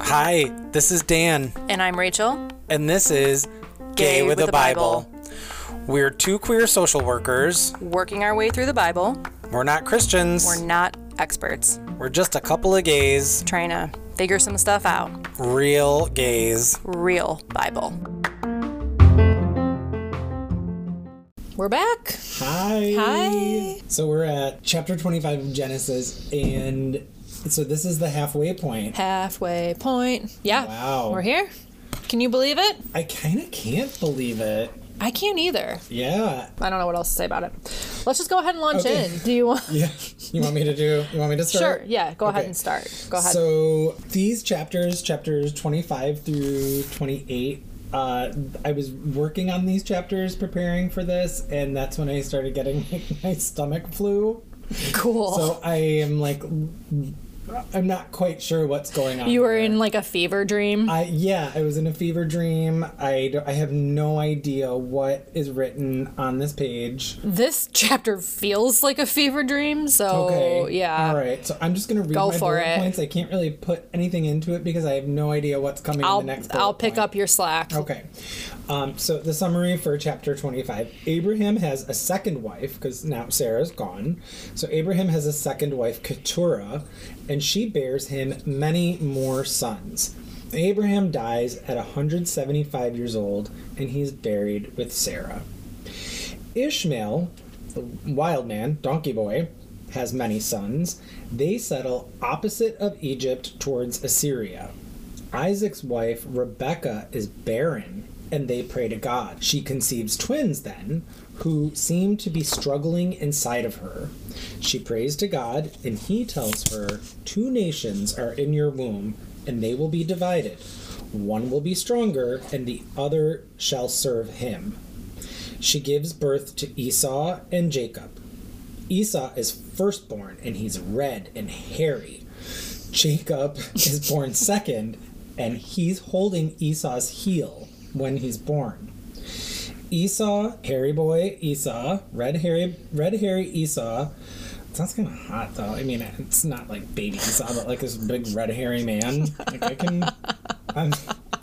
Hi, this is Dan, And I'm Rachel. and this is Gay, with, a Bible. We're two queer social workers. Working our way through the Bible. We're not Christians. We're not experts. We're just a couple of gays, Trying to figure some stuff out. real gays. Real Bible. We're back. Hi. Hi. So we're at chapter 25 of Genesis, and so this is the halfway point. Halfway point. Yeah. Wow. We're here. Can you believe it? I kind of can't believe it. I can't either. Yeah. I don't know what else to say about it. Let's just go ahead and launch Okay. in. Do you want? Yeah. You want me to do? You want me to start? Sure. Yeah. Go ahead and start. Go ahead. So these chapters, chapters 25 through 28, uh, I was working on these chapters preparing for this, and that's when I started getting like, my stomach flu. cool. So I am like, I'm not quite sure what's going on. you were there. in like a fever dream. I yeah, I was in a fever dream. I, I have no idea what is written on this page. this chapter feels like a fever dream. So Okay. yeah. All right. So I'm just gonna read Go my for bullet it. points. I can't really put anything into it because I have no idea what's coming I'll in the next. I'll pick point. up your slack. Okay. Um, so the summary for chapter 25 Abraham has a second wife because now Sarah's gone. So Abraham has a second wife, Keturah, and she bears him many more sons. Abraham dies at 175 years old and he's buried with Sarah. Ishmael, the wild man, donkey boy, has many sons. They settle opposite of Egypt towards Assyria. Isaac's wife, Rebecca, is barren, and they pray to God. She conceives twins then, who seem to be struggling inside of her. She prays to God, and he tells her, Two nations are in your womb, and they will be divided. One will be stronger, and the other shall serve him. She gives birth to Esau and Jacob. Esau is firstborn, and he's red and hairy. Jacob is born second, and he's holding Esau's heel when he's born. Esau, hairy boy, Esau, red hairy, red hairy Esau. Sounds kind of hot though. I mean, it's not like baby Esau, but like this big red hairy man. Like I can, I'm,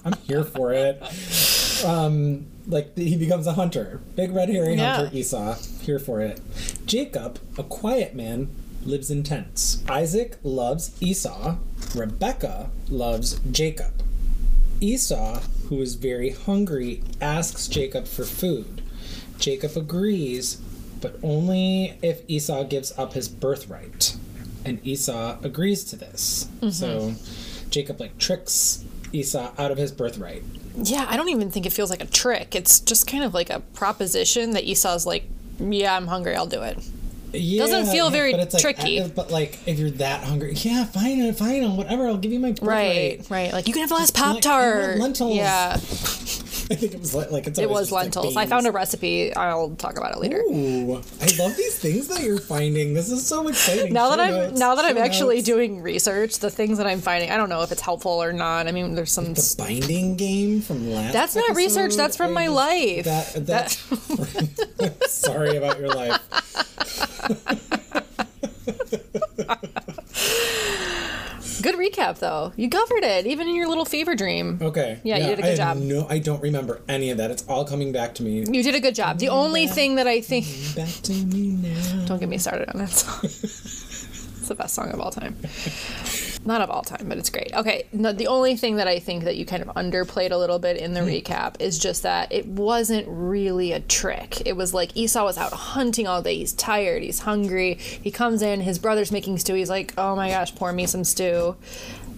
I'm here for it. Um, like he becomes a hunter, big red hairy Yeah. hunter Esau. Here for it. Jacob, a quiet man, lives in tents. Isaac loves Esau. Rebecca loves Jacob. Esau, who is very hungry, asks Jacob for food. Jacob agrees, but only if Esau gives up his birthright. And Esau agrees to this. Mm-hmm. So Jacob like tricks Esau out of his birthright. Yeah, I don't even think it feels like a trick. It's just kind of like a proposition that Esau's like, yeah, I'm hungry, I'll do it. Yeah, Doesn't feel very but it's like, tricky. uh, But like, if you're that hungry, yeah, fine, fine, whatever. I'll give you my birthright. Right, right. Like you can have the last Pop Tart. lentils. Yeah, I think it was like, like it's it was just, like, lentils. I found a recipe. I'll talk about it later. Ooh, I love these things that you're finding. This is so exciting. Now that Show I'm notes, now that I'm show actually doing research, the things that I'm finding, I don't know if it's helpful or not. I mean, there's some. the binding game from last. That's not research, that's from I my life. That, that, sorry about your life. Good recap though. You covered it, even in your little fever dream. Okay. Yeah, you did a good I job. No, I don't remember any of that. It's all coming back to me. You did a good job. The only thing that I think. Back to me now. Don't get me started on that song. it's the best song of all time. Not of all time, but it's great. Okay, no, the only thing that I think that you kind of underplayed a little bit in the recap is just that it wasn't really a trick. It was like Esau was out hunting all day. He's tired. He's hungry. He comes in. His brother's making stew. He's like, "Oh my gosh, pour me some stew."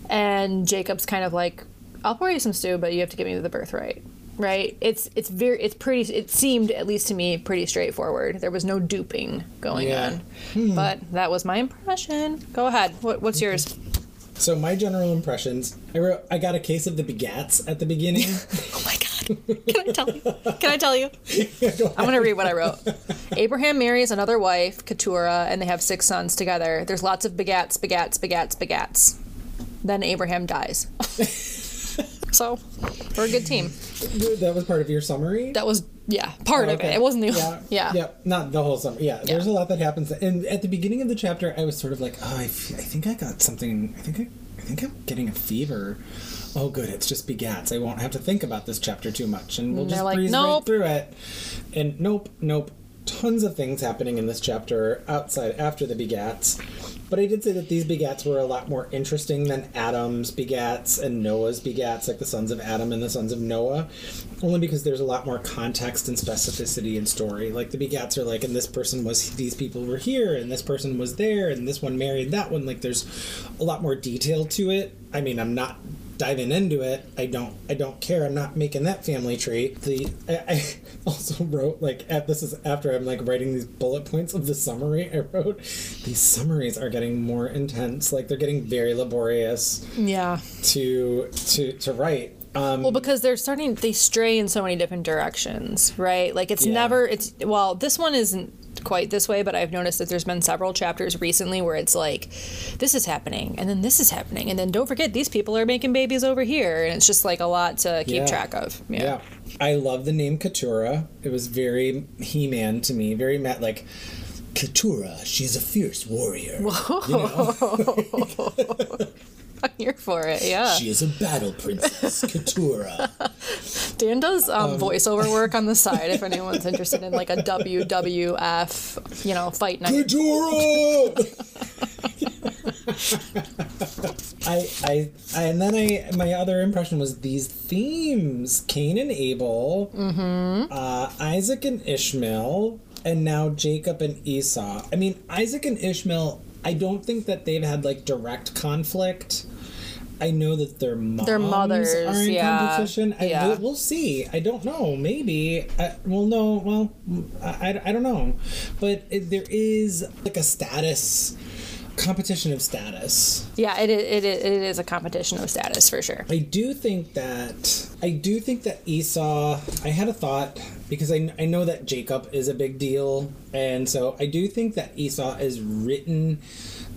And Jacob's kind of like, "I'll pour you some stew, but you have to give me the birthright." Right? It's it's very it's pretty. It seemed at least to me pretty straightforward. There was no duping going Yeah. Hmm. on. But that was my impression. Go ahead. What, what's yours? So my general impressions. I wrote. I got a case of the begats at the beginning. Oh my god. Can I tell you? Can I tell you? I'm going to read what I wrote. Abraham marries another wife, Keturah, and they have six sons together. There's lots of begats, begats, begats, begats. Then Abraham dies. so, we're a good team. that was part of your summary. That was Yeah, part of it. It wasn't the yeah, yeah. yeah, not the whole summer. Yeah, there's a lot that happens. And at the beginning of the chapter, I was sort of like, oh, I, f- I think I got something. I think I, I think I'm getting a fever. Oh, good, it's just begats. I won't have to think about this chapter too much, and we'll And just they're like, breeze right through it. And nope, nope. Tons of things happening in this chapter outside after the begats. But I did say that these begats were a lot more interesting than Adam's begats and Noah's begats, like the sons of Adam and the sons of Noah, only because there's a lot more context and specificity in story. Like the begats are like, and this person was, these people were here, and this person was there, and this one married that one. Like there's a lot more detail to it. I mean, I'm not diving into it i don't i don't care i'm not making that family tree the i, I also wrote like at this is after i'm like writing these bullet points of the summary i wrote these summaries are getting more intense like they're getting very laborious Yeah. to to to write um Well, because they're starting, they stray in so many different directions, right? Like it's Yeah. never, it's, well, this one isn't quite this way, but I've noticed that there's been several chapters recently where it's like, this is happening, and then this is happening, and then don't forget, these people are making babies over here. And it's just like a lot to keep Yeah. track of. Yeah. Yeah. I love the name Keturah. It was very He Man to me, very Matt like Keturah, she's a fierce warrior. You know? I'm here for it. Yeah. She is a battle princess, Keturah. Dan does um, voiceover work on the side if anyone's interested in like a WWF, you know, fight night. Keturah! I, I, I, and then I, my other impression was these themes: Cain and Abel, uh, Isaac and Ishmael, and now Jacob and Esau. I mean, Isaac and Ishmael. I don't think that they've had like direct conflict. I know that their moms Their mothers, are in yeah, competition. I, yeah. we'll, we'll see. I don't know. Maybe. I, well, no. Well, I, I, I don't know. But it, there is like a status competition of status. Yeah, it, it, it, it is a competition of status for sure. I do think that I do think that Esau. I had a thought because I, I know that Jacob is a big deal, and so I do think that Esau is written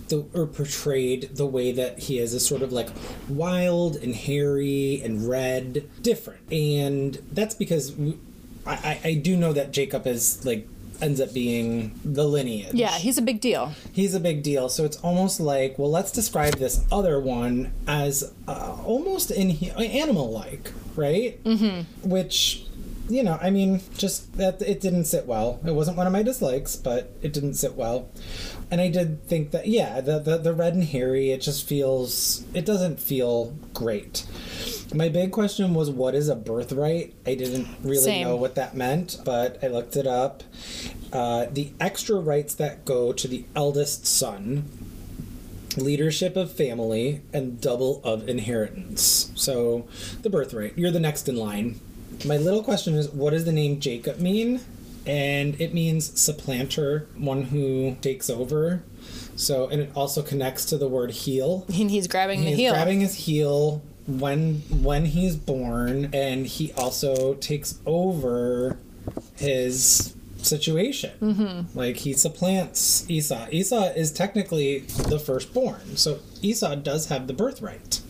the, or portrayed the way that he is a sort of like wild and hairy and red, different, and that's because we, I I do know that Jacob is like ends up being the lineage. Yeah, he's a big deal. He's a big deal. So it's almost like, well, let's describe this other one as uh, almost in animal like, right? Mm-hmm. Which, you know, I mean, just that it didn't sit well. It wasn't one of my dislikes, but it didn't sit well. And I did think that, yeah, the, the, the red and hairy, it just feels, it doesn't feel great. My big question was, what is a birthright? I didn't really Same. know what that meant, but I looked it up. Uh, the extra rights that go to the eldest son, leadership of family, and double of inheritance. So, the birthright. You're the next in line. My little question is, what does the name Jacob mean? And it means supplanter, one who takes over. So, and it also connects to the word heel. And he's grabbing the heel. grabbing his heel when when he's born, and he also takes over his situation. Mm-hmm. Like he supplants Esau. Esau is technically the firstborn, so Esau does have the birthright.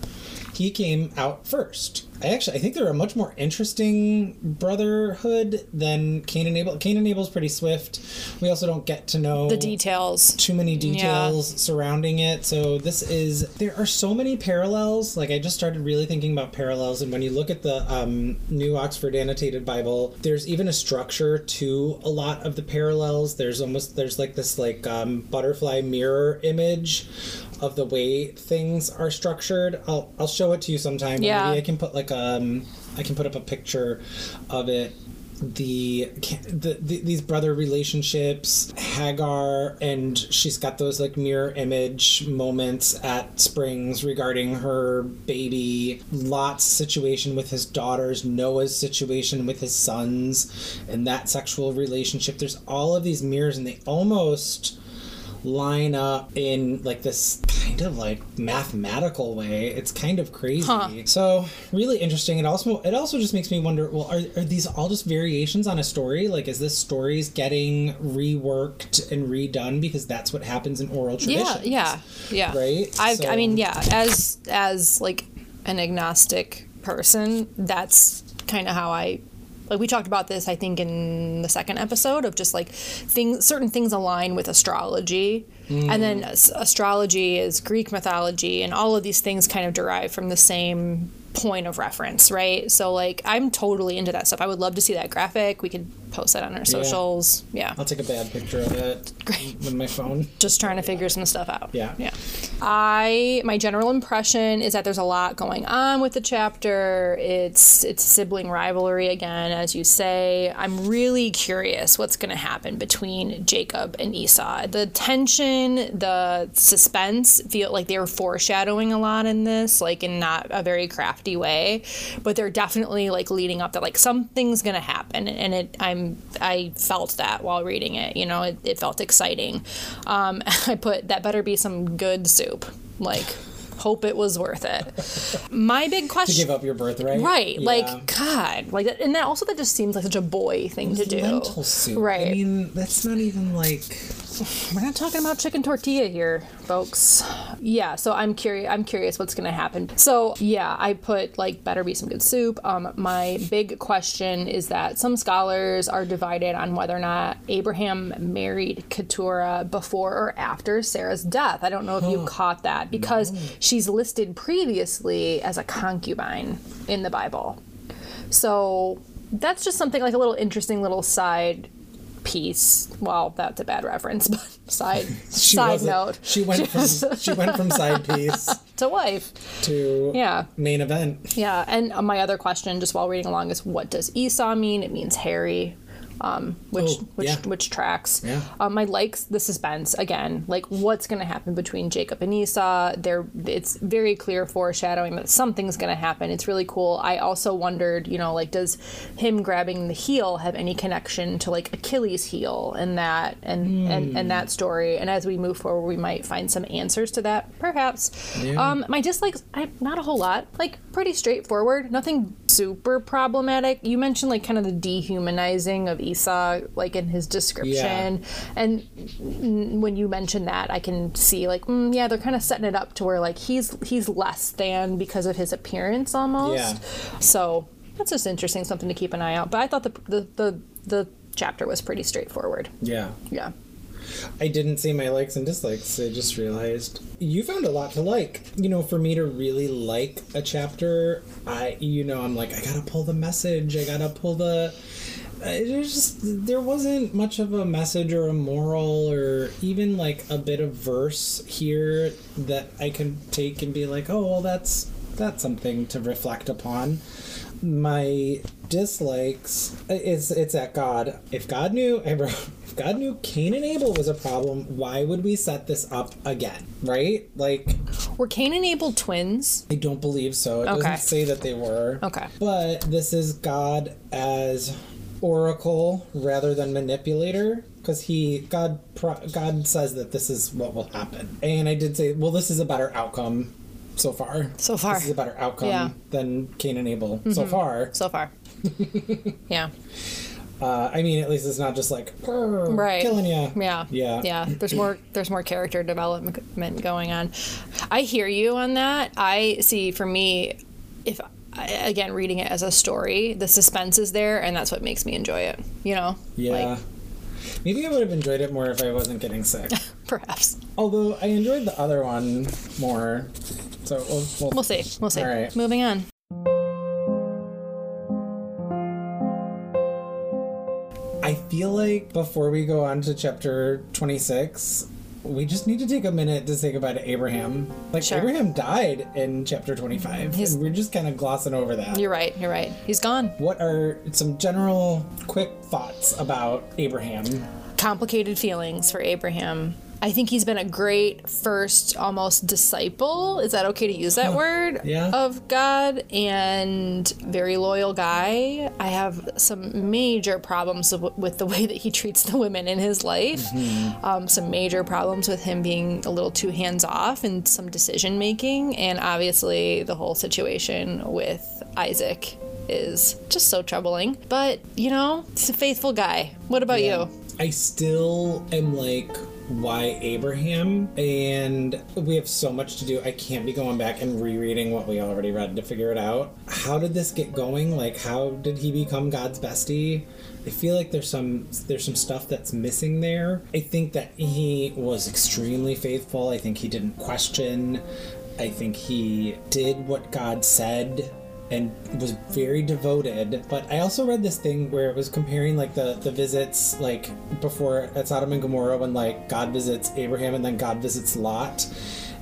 He came out first. I actually I think they're a much more interesting brotherhood than Cain and Abel. Cain and Abel's pretty swift. We also don't get to know the details. too many details surrounding it. So this is there are so many parallels. Like I just started really thinking about parallels, and when you look at the um, New Oxford Annotated Bible, there's even a structure to a lot of the parallels. There's almost there's like this like um, butterfly mirror image of the way things are structured. I'll I'll show it to you sometime. Yeah. Maybe I can put like um I can put up a picture of it. The, the, the these brother relationships hagar and she's got those like mirror image moments at springs regarding her baby. Lot's situation with his daughters noah's situation with his sons and that sexual relationship. There's all of these mirrors and they almost line up in like this kind of like mathematical way. It's kind of crazy. Huh. So really interesting. It also it also just makes me wonder. Well, are, are these all just variations on a story? Like, is this stories getting reworked and redone because that's what happens in oral tradition? Yeah, yeah, yeah. Right? I, So- I mean, yeah. As as like an agnostic person, that's kind of how I Like we talked about this, I think, in the second episode of just like things, certain things align with astrology, and then mm. astrology is Greek mythology, and all of these things kind of derive from the same point of reference, right? So like I'm totally into that stuff. I would love to see that graphic. We could post that on our socials. Yeah. I'll take a bad picture of it Great. with my phone. Just trying to figure some stuff out. Yeah. Yeah. I my general impression is that there's a lot going on with the chapter. It's it's sibling rivalry again, as you say. I'm really curious what's going to happen between Jacob and Esau. The tension, the suspense feel like they were foreshadowing a lot in this, like in not a very crafty way, but they're definitely like leading up that like something's going to happen, and it I'm I felt that while reading it. You know, it, it felt exciting. Um, I put that better be some good soup. Like, hope it was worth it. My big question. To give up your birthright. Right, Yeah. like God, like, and that also that just seems like such a boy thing to do. lentil soup. Right, I mean, that's not even like. We're not talking about chicken tortilla here, folks. Yeah, so I'm curious. I'm curious what's gonna happen. So yeah, I put like better be some good soup. Um, my big question is that some scholars are divided on whether or not Abraham married Keturah before or after Sarah's death. I don't know if you caught that because she's listed previously as a concubine in the Bible. So that's just something like a little interesting little side piece. Well, that's a bad reference, but side side note She went from she went from side piece to wife. to Yeah. main event. Yeah, and my other question, just while reading along, is what does Esau mean? It means hairy, um, which Oh, which yeah. which tracks. Yeah. Um, I like the suspense again. Like, what's going to happen between Jacob and Esau? There, it's very clear foreshadowing that something's going to happen. It's really cool. I also wondered, you know, like, does him grabbing the heel have any connection to like Achilles' heel and that and and Hmm. and that story? And as we move forward, we might find some answers to that, perhaps. Yeah. Um, my dislikes, I not a whole lot. Like pretty straightforward. Nothing super problematic. You mentioned like kind of the dehumanizing of Esau, like in his description, and mm, when you mention that, I can see like, mm, yeah, they're kind of setting it up to where like he's he's less than because of his appearance almost. Yeah. So that's just interesting, something to keep an eye out. But I thought the the the, the chapter was pretty straightforward. Yeah. Yeah. I didn't see my likes and dislikes. I just realized you found a lot to like. You know, for me to really like a chapter, I you know I'm like I gotta pull the message. I gotta pull the. There's just there wasn't much of a message or a moral or even like a bit of verse here that I can take and be like, oh well, that's that's something to reflect upon. My dislikes it's it's at God. If God knew I wrote, if God knew Cain and Abel was a problem, why would we set this up again? Right? Like Were Cain and Abel twins? I don't believe so. It Okay. doesn't say that they were. Okay. But this is God as oracle rather than manipulator because he God pro- God says that this is what will happen. And I did say, well, this is a better outcome so far. So far. This is a better outcome Yeah. Mm-hmm. than Cain and Abel so far. So far. yeah. Uh, I mean, at least it's not just like Right. killing you. Yeah. Yeah. Yeah. There's more there's more character development going on. I hear you on that. I see for me if again reading it as a story, the suspense is there and that's what makes me enjoy it, you know? Yeah. Like Maybe I would have enjoyed it more if I wasn't getting sick. perhaps. Although I enjoyed the other one more. So we'll, we'll, We'll see. We'll see. All right. Moving on. I feel like before we go on to chapter 26, we just need to take a minute to say goodbye to Abraham. Like, Sure. Abraham died in chapter 25, He's- and we're just kind of glossing over that. You're right. You're right. He's gone. What are some general, quick thoughts about Abraham? complicated feelings for Abraham. I think he's been a great first almost disciple. Is that okay to use that word? Yeah. Of God and very loyal guy. I have some major problems with, the way that he treats the women in his life. Um, some major problems with him being a little too hands off and some decision making. And obviously, the whole situation with Isaac is just so troubling. But, you know, he's a faithful guy. What about you? I still am like why Abraham, and we have so much to do. I can't be going back and rereading what we already read to figure it out. How did this get going? Like, how did he become God's bestie? I feel like there's some there's some stuff that's missing there. I think that he was extremely faithful. I think he didn't question. I think he did what God said and was very devoted. But I also read this thing where it was comparing like the the visits like before at Sodom and Gomorrah when like God visits Abraham and then God visits Lot.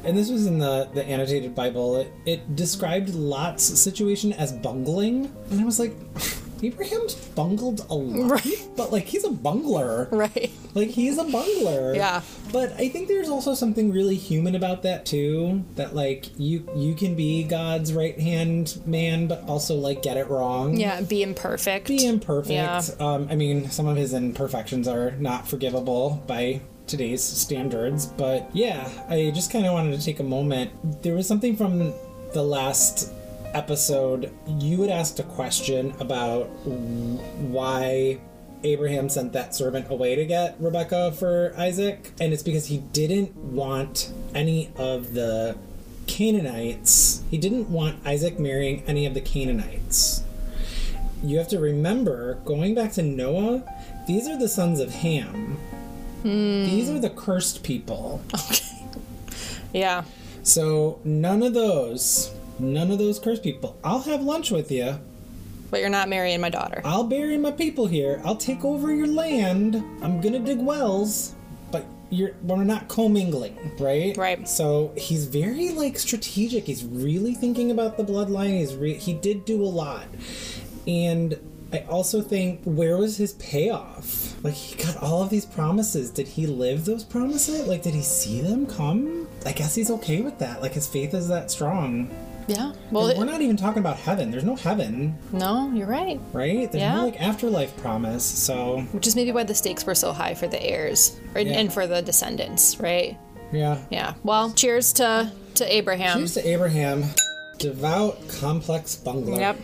And this was in the the annotated Bible. It, it described Lot's situation as bungling, and I was like. Abraham's bungled a lot, Right. but like he's a bungler. Right. Like he's a bungler. Yeah. But I think there's also something really human about that too. That like you you can be God's right hand man, but also like get it wrong. Yeah, be imperfect. Be imperfect. Yeah. Um, I mean, some of his imperfections are not forgivable by today's standards. But yeah, I just kind of wanted to take a moment. There was something from the last episode. You had asked a question about why Abraham sent that servant away to get Rebecca for Isaac, and it's because he didn't want any of the Canaanites. He didn't want Isaac marrying any of the Canaanites you have to remember going back to Noah, these are the sons of Ham. Hmm. These are the cursed people. Okay. Yeah. So none of those, none of those cursed people. I'll have lunch with you. But you're not marrying my daughter. I'll bury my people here. I'll take over your land. I'm gonna dig wells, but you're we're not commingling, right? Right. So he's very like strategic. He's really thinking about the bloodline. He's re- he did do a lot, and I also think where was his payoff? Like he got all of these promises. Did he live those promises? Like did he see them come? I guess he's okay with that. Like his faith is that strong. Yeah. Well, We're not even talking about heaven. There's no heaven, no, you're right. right? There's Yeah. no like afterlife promise. So Which is maybe why the stakes were so high for the heirs or, Yeah. and for the descendants, right? yeah. Yeah. Well, cheers to to Abraham. Cheers to Abraham, devout, complex bungler. Yep.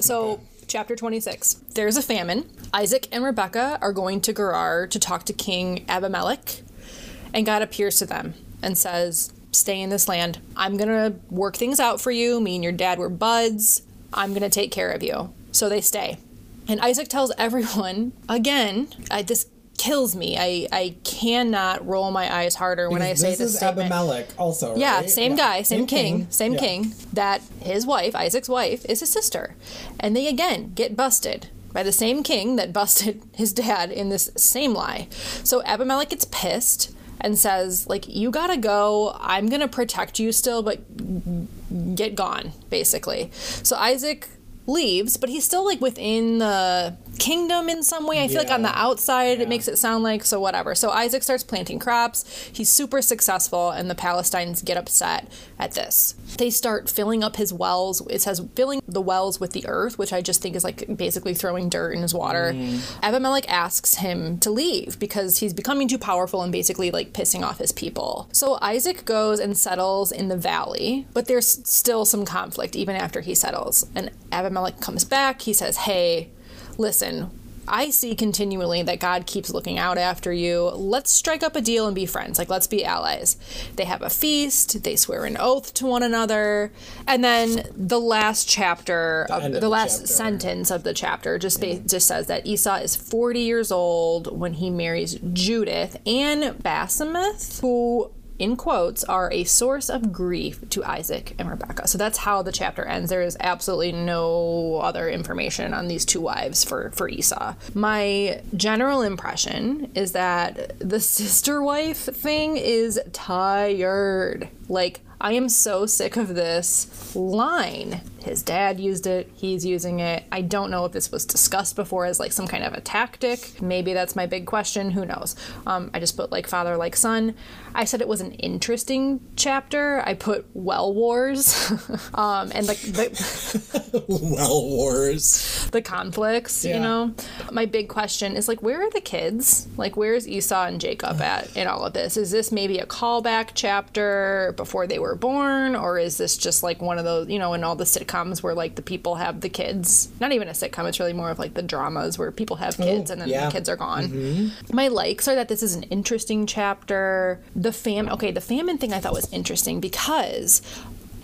So, chapter 26. There's a famine. Isaac and Rebekah are going to Gerar to talk to King Abimelech, and God appears to them and says, Stay in this land. I'm going to work things out for you. Me and your dad were buds. I'm going to take care of you. So they stay. And Isaac tells everyone, again, I, this kills me. I, I cannot roll my eyes harder when I say this this is statement. Abimelech, also. Yeah, right? same guy, same, king, same Yeah. king. That his wife, Isaac's wife, is his sister. And they again get busted by the same king that busted his dad in this same lie. So Abimelech gets pissed and says, like, you gotta go. I'm gonna protect you still, but get gone, basically. So Isaac leaves, but he's still like within the kingdom in some way. I feel like on the Yeah. outside it makes it sound like so whatever. So Isaac starts planting crops. He's super successful and the Palestinians get upset at this. They start filling up his wells. It says filling the wells with the earth, which I just think is like basically throwing dirt in his water. Mm. Abimelech asks him to leave because he's becoming too powerful and basically like pissing off his people. So Isaac goes and settles in the valley, but there's still some conflict even after he settles. And Abimelech comes back. He says, "Hey, listen, I see continually that God keeps looking out after you. Let's strike up a deal and be friends. Like, let's be allies. They have a feast, they swear an oath to one another. And then the last chapter, end of, the, the last chapter. sentence of the chapter just, ba- mm-hmm. just says that Esau is 40 years old when he marries Judith and Basemath, who in quotes, are a source of grief to Isaac and Rebecca. So that's how the chapter ends. There is absolutely no other information on these two wives for, for Esau. My general impression is that the sister wife thing is tired. Like, I am so sick of this line. His dad used it, he's using it. I don't know if this was discussed before as like some kind of a tactic. Maybe that's my big question. Who knows? Um, I just put like father, like son. I said it was an interesting chapter. I put well wars um, and like the, well wars. the conflicts, you know? My big question is like, where are the kids? Like, where's Esau and Jacob at in all of this? Is this maybe a callback chapter before they were born, or is this just like one of those, you know, in all the sitcoms where like the people have the kids? Not even a sitcom, it's really more of like the dramas where people have oh, kids and then yeah. the kids are gone. Mm-hmm. My likes are that this is an interesting chapter. The fam, okay, the famine thing I thought was interesting because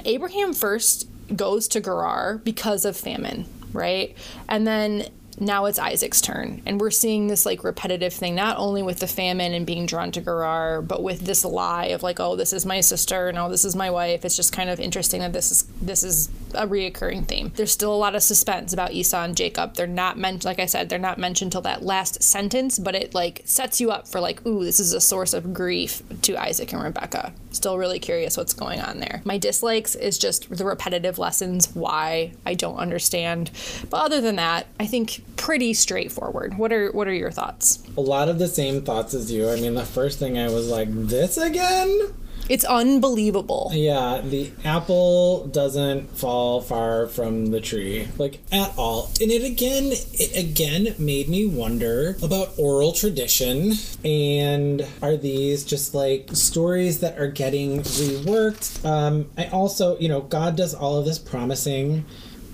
Abraham first goes to Gerar because of famine, right? And then now it's Isaac's turn. And we're seeing this like repetitive thing, not only with the famine and being drawn to Gerar, but with this lie of like, oh, this is my sister, no, oh, this is my wife. It's just kind of interesting that this is this is a reoccurring theme. There's still a lot of suspense about Esau and Jacob. They're not meant like I said, they're not mentioned till that last sentence, but it like sets you up for like, ooh, this is a source of grief to Isaac and Rebecca. Still really curious what's going on there. My dislikes is just the repetitive lessons, why I don't understand. But other than that, I think pretty straightforward. What are what are your thoughts? A lot of the same thoughts as you. I mean, the first thing I was like, this again? It's unbelievable. Yeah, the apple doesn't fall far from the tree, like at all. And it again, it again made me wonder about oral tradition and are these just like stories that are getting reworked? Um, I also, you know, God does all of this promising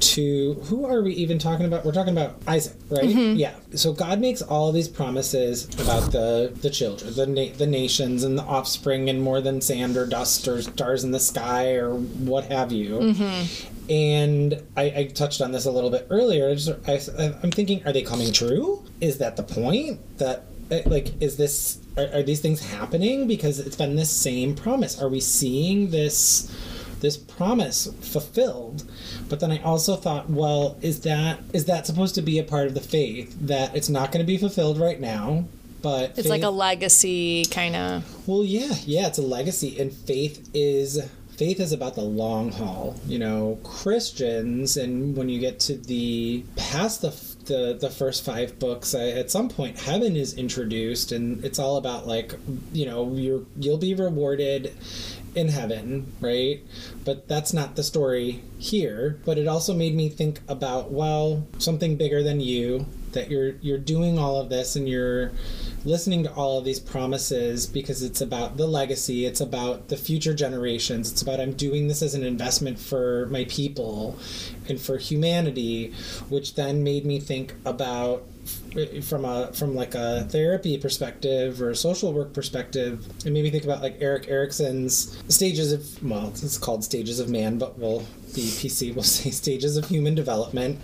to who are we even talking about? We're talking about Isaac, right? Yeah. So God makes all these promises about the the children, the na- the nations, and the offspring, and more than sand or dust or stars in the sky or what have you. And I, I touched on this a little bit earlier. I just, I, I'm thinking, are they coming true? Is that the point? That eh, like is this are, are these things happening because it's been this same promise? Are we seeing this? This promise fulfilled but then i also thought well is that is that supposed to be a part of the faith that it's not going to be fulfilled right now but It's like a legacy kind of. well yeah yeah it's a legacy and faith is faith is about the long haul you know christians and when you get to the past the the, the first five books I, at some point heaven is introduced and it's all about like you know you're you'll be rewarded in heaven right? But that's not the story here. But it also made me think about well something bigger than you that you're you're doing all of this and you're listening to all of these promises because it's about the legacy it's about the future generations it's about i'm doing this as an investment for my people and for humanity which then made me think about from a from like a therapy perspective or social work perspective it made me think about like erik erikson's stages of well it's called stages of man but we'll be pc will say stages of human development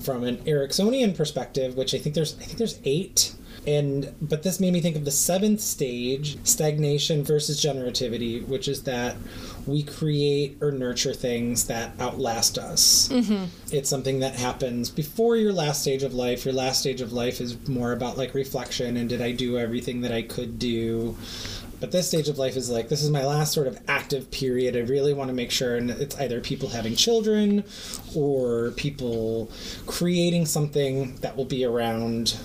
from an eriksonian perspective which i think there's i think there's eight and but this made me think of the seventh stage stagnation versus generativity which is that we create or nurture things that outlast us. Mm-hmm. It's something that happens before your last stage of life. Your last stage of life is more about like reflection and did i do everything that i could do? But this stage of life is like this is my last sort of active period. I really want to make sure and it's either people having children or people creating something that will be around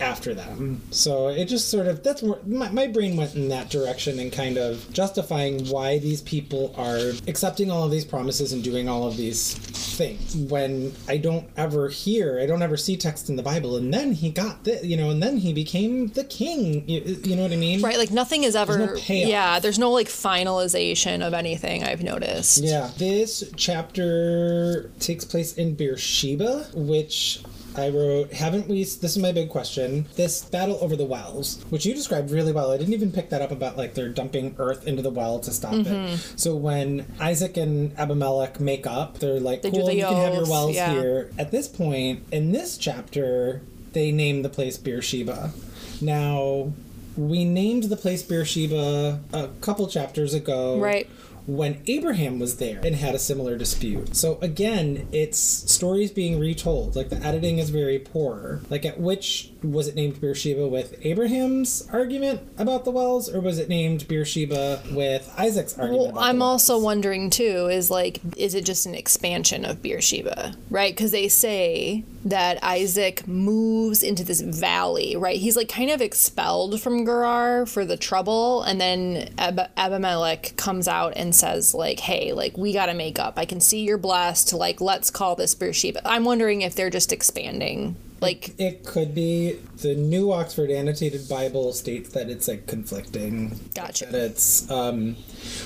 after them. So it just sort of that's where my, my brain went in that direction and kind of justifying why these people are accepting all of these promises and doing all of these things when I don't ever hear, I don't ever see text in the Bible. And then he got the, you know, and then he became the king. You, you know what I mean? Right, like nothing is ever. no yeah, there's no like finalization of anything I've noticed. Yeah. This chapter takes place in Beersheba, which I wrote, haven't we? This is my big question. This battle over the wells, which you described really well. I didn't even pick that up about like they're dumping earth into the well to stop Mm-hmm. it. So when Isaac and Abimelech make up, they're like, They cool, the you can have your wells yeah. here. At this point, in this chapter, they name the place Beersheba. Now, we named the place Beersheba a couple chapters ago Right. When Abraham was there and had a similar dispute. So again, it's stories being retold. Like the editing is very poor. Like at which was it named Beersheba with Abraham's argument about the wells, or was it named Beersheba with Isaac's argument? Well, I'm also wondering too is like, is it just an expansion of Beersheba, right? Because they say that Isaac moves into this valley, right? He's like kind of expelled from Gerar for the trouble, and then Ab- Abimelech comes out and says like, "Hey, like we got to make up. I can see you're blessed. Like let's call this Beersheba." I'm wondering if they're just expanding Like, It could be the New Oxford Annotated Bible states that it's like conflicting. Gotcha. That it's um.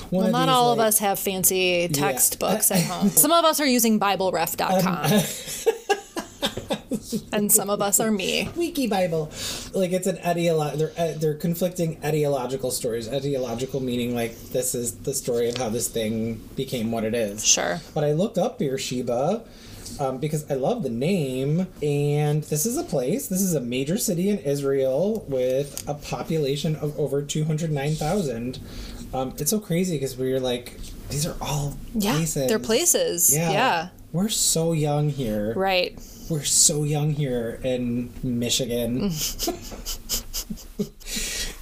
One well, not these, all of us have fancy textbooks at home. Some of us are using BibleRef.com. and some of us are me. Wiki Bible, like it's an ideolo- they're uh, they're conflicting ideological stories. Ideological meaning like this is the story of how this thing became what it is. Sure. But I looked up Beersheba um, because I love the name, and this is a place. This is a major city in Israel with a population of over two hundred nine thousand. Um, it's so crazy because we're like, these are all Yeah. places. They're places. Yeah. yeah. We're so young here. Right. We're so young here in Michigan.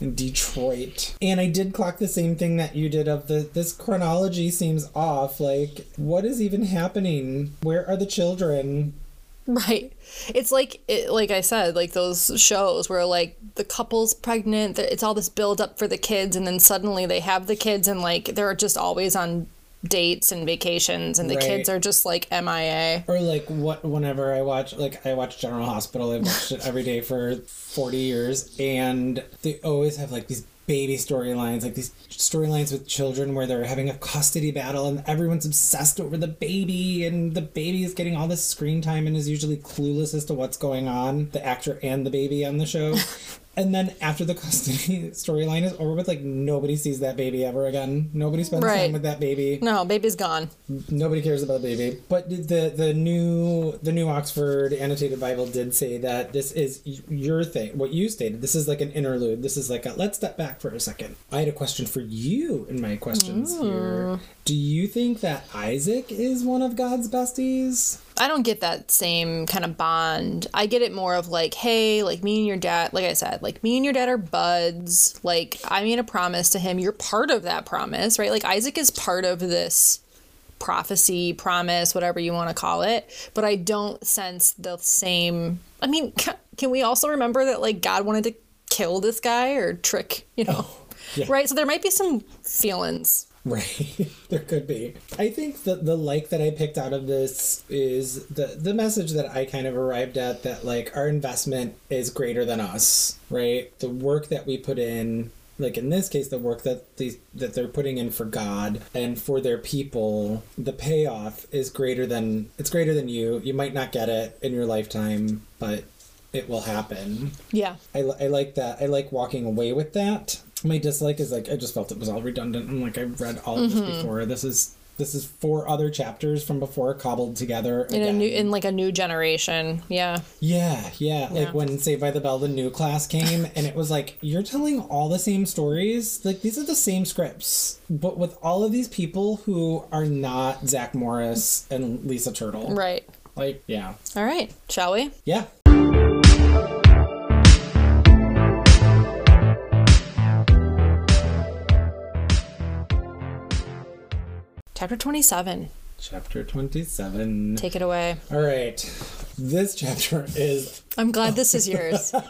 in Detroit. And I did clock the same thing that you did of the this chronology seems off. Like, what is even happening? Where are the children? Right. It's like it, like I said, like those shows where like the couple's pregnant, it's all this build up for the kids and then suddenly they have the kids and like they're just always on dates and vacations and the Right. kids are just like MIA. Or like what whenever I watch like I watch General Hospital, I've watched it every day for forty years and they always have like these baby storylines, like these storylines with children where they're having a custody battle and everyone's obsessed over the baby and the baby is getting all this screen time and is usually clueless as to what's going on, the actor and the baby on the show. And then after the custody storyline is over with, like nobody sees that baby ever again. Nobody spends Right. time with that baby. No, baby's gone. nobody cares about the baby. But the the new the new oxford annotated bible did say that this is your thing what you stated. This is like an interlude. This is like a let's step back for a second. I had a question for you in my questions here. Do you think that isaac is one of god's besties I don't get that same kind of bond. I get it more of like, hey, like me and your dad, like I said, like me and your dad are buds. Like I made a promise to him. You're part of that promise, right? Like Isaac is part of this prophecy, promise, whatever you want to call it. But I don't sense the same. I mean, can we also remember that like God wanted to kill this guy or trick, you know? Oh, yeah. Right? So there might be some feelings. Right. there could be. I think that the like that I picked out of this is the the message that I kind of arrived at that like our investment is greater than us, right? The work that we put in like in this case the work that these that they're putting in for God and for their people, the payoff is greater than it's greater than you. You might not get it in your lifetime, but it will happen. Yeah. I, I like that. I like walking away with that. My dislike is like I just felt it was all redundant. I'm like I've read all of Mm-hmm. this before. This is this is four other chapters from before cobbled together. In a new in like a new generation. Yeah. yeah, yeah, Yeah. Like when Saved by the Bell, the new class came, and it was like you're telling all the same stories. Like these are the same scripts, but with all of these people who are not Zach Morris and Lisa Turtle. Right. Like yeah, All right. Shall we? yeah. Chapter 27. Chapter twenty-seven. Take it away. All right, this chapter is I'm glad this is yours.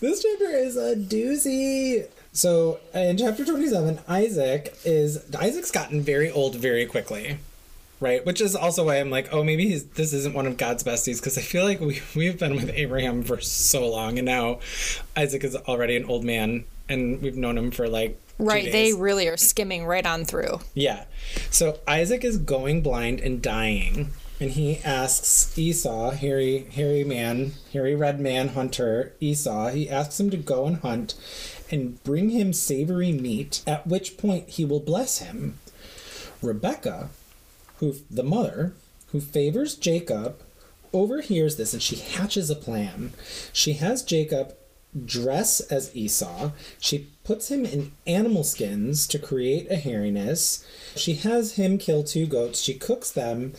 This chapter is a doozy. So in chapter 27, Isaac is Isaac's gotten very old very quickly. Right? Which is also why I'm like, oh, maybe he's, this isn't one of God's besties because I feel like we, we've been with Abraham for so long and now Isaac is already an old man and we've known him for like. Right. They really are skimming right on through. Yeah. So Isaac is going blind and dying, and he asks Esau, hairy, hairy man, hairy red man hunter, Esau, he asks him to go and hunt and bring him savory meat, at which point he will bless him. Rebecca, who the mother, who favors Jacob, overhears this and she hatches a plan. She has Jacob dress as Esau. She puts him in animal skins to create a hairiness. She has him kill two goats. She cooks them.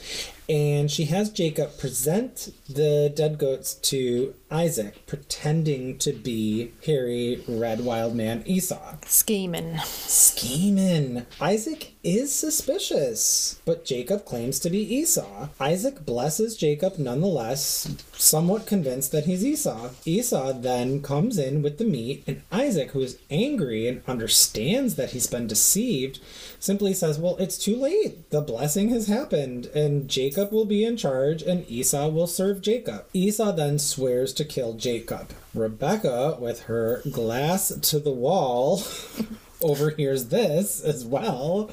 And she has Jacob present the dead goats to Isaac, pretending to be hairy, red, wild man Esau. Scheming. Scheming. Isaac is suspicious, but Jacob claims to be Esau. Isaac blesses Jacob nonetheless, somewhat convinced that he's Esau. Esau then comes in with the meat, and Isaac, who is angry and understands that he's been deceived, simply says, Well, it's too late. The blessing has happened. And Jacob Jacob will be in charge and Esau will serve Jacob. Esau then swears to kill Jacob. Rebecca, with her glass to the wall, overhears this as well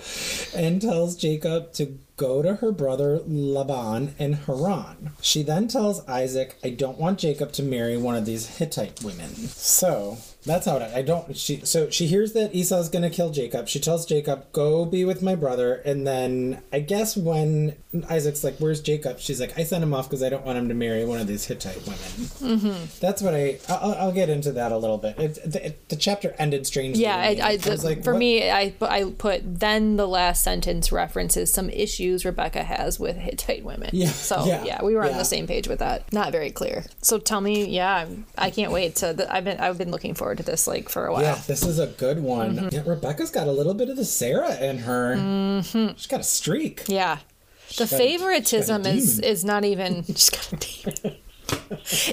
and tells Jacob to go to her brother Laban in Haran. She then tells Isaac, I don't want Jacob to marry one of these Hittite women. So that's how it I don't she so she hears that Esau's gonna kill Jacob. She tells Jacob, Go be with my brother, and then I guess when Isaac's like, Where's Jacob? She's like, I sent him off because I don't want him to marry one of these Hittite women. Mm-hmm. That's what I I'll, I'll, get into that a little bit. It, the, the, chapter ended strangely. Yeah, I, I, I like, for what? me, I I put then the last sentence references some issues Rebecca has with Hittite women. Yeah. So yeah, yeah we were yeah. on the same page with that. Not very clear. So tell me, yeah, I can't wait to. I've been I've been looking forward forward to this like for a while. Yeah, this is a good one. Mm-hmm. Yeah, Rebecca's got a little bit of the Sarah in her. Mm-hmm. She's got a streak. Yeah. The favoritism is is not even she's got a demon.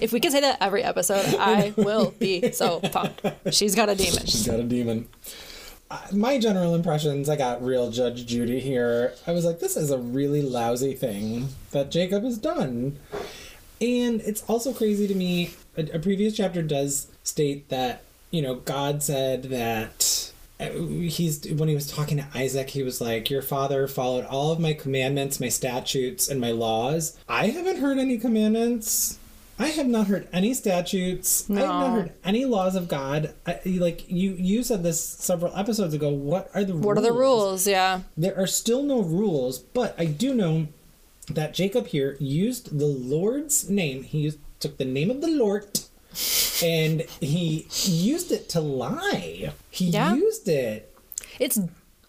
if we can say that every episode, I will be so pumped. She's got a demon. She's got a demon. My general impressions, I got real Judge Judy here. I was like, this is a really lousy thing that Jacob has done. And it's also crazy to me. A, a previous chapter does state that you know, God said that uh, he's when he was talking to Isaac, he was like, "Your father followed all of my commandments, my statutes, and my laws. I haven't heard any commandments. I have not heard any statutes. No. I have not heard any laws of God. I, like you, you said this several episodes ago. What are the what rules? are the rules? Yeah, there are still no rules, but I do know that Jacob here used the Lord's name. He used, took the name of the Lord and he used it to lie. He yeah. used it. It's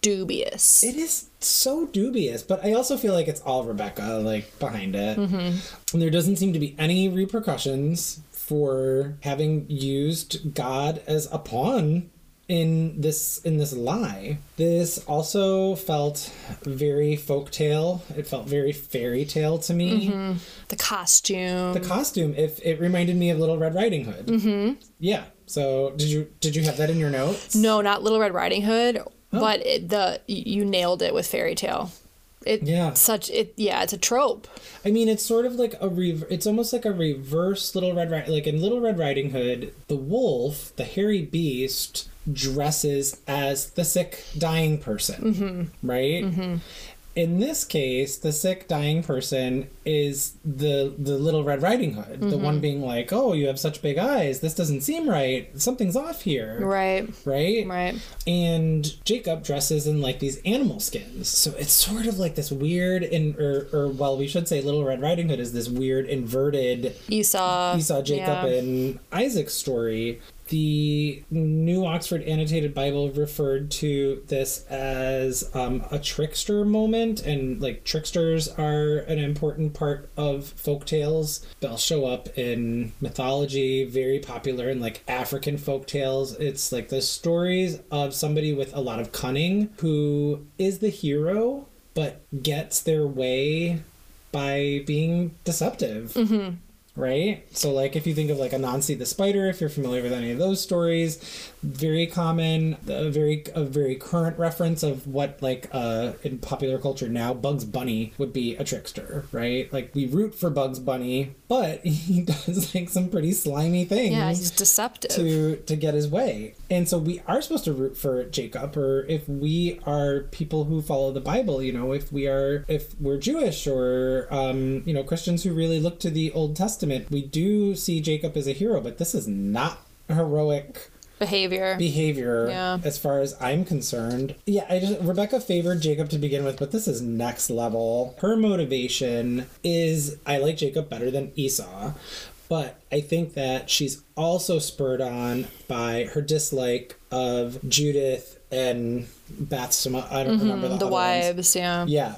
dubious. It is so dubious, but I also feel like it's all Rebecca like behind it. Mm-hmm. And there doesn't seem to be any repercussions for having used God as a pawn in this in this lie. This also felt very folktale. It felt very fairy tale to me. Mm-hmm. The costume. The costume. If it reminded me of Little Red Riding Hood. Mm-hmm. Yeah. So did you did you have that in your notes? No, not Little Red Riding Hood, oh. but it, the you nailed it with fairy tale. It yeah such it yeah it's a trope. I mean it's sort of like a re- it's almost like a reverse Little Red Riding like in Little Red Riding Hood the wolf the hairy beast dresses as the sick dying person mm-hmm. right mm-hmm. In this case the sick dying person is the the little red riding hood. Mm-hmm. the one mm-hmm. being like oh you have such big eyes. This doesn't seem right. Something's off here. Right. Right? Right. And jacob dresses in like these animal skins. So it's sort of like this weird in or, or well we should say little red riding hood is this weird inverted esau. Esau jacob yeah. and isaac story the New Oxford Annotated Bible referred to this as um, a trickster moment, and like tricksters are an important part of folk tales. They'll show up in mythology, very popular in like African folk tales. It's like the stories of somebody with a lot of cunning who is the hero but gets their way by being deceptive. Mm-hmm right? So, like, if you think of like Anansi the spider, if you're familiar with any of those stories, very common, a very a very current reference of what like uh in popular culture now Bugs Bunny would be a trickster, right? Like we root for Bugs Bunny, but he does like some pretty slimy things. Yeah, he's deceptive to to get his way, and so we are supposed to root for Jacob, or if we are people who follow the Bible, you know, if we are if we're Jewish or um, you know Christians who really look to the Old Testament, we do see Jacob as a hero, but this is not heroic behavior. Behavior yeah. as far as i'm concerned. Yeah i just rebecca favored jacob to begin with but this is next level. Her motivation is i like jacob better than esau but i think that she's also spurred on by her dislike of judith and bathsheba i don't mm-hmm, remember the, the wives ones. yeah. Yeah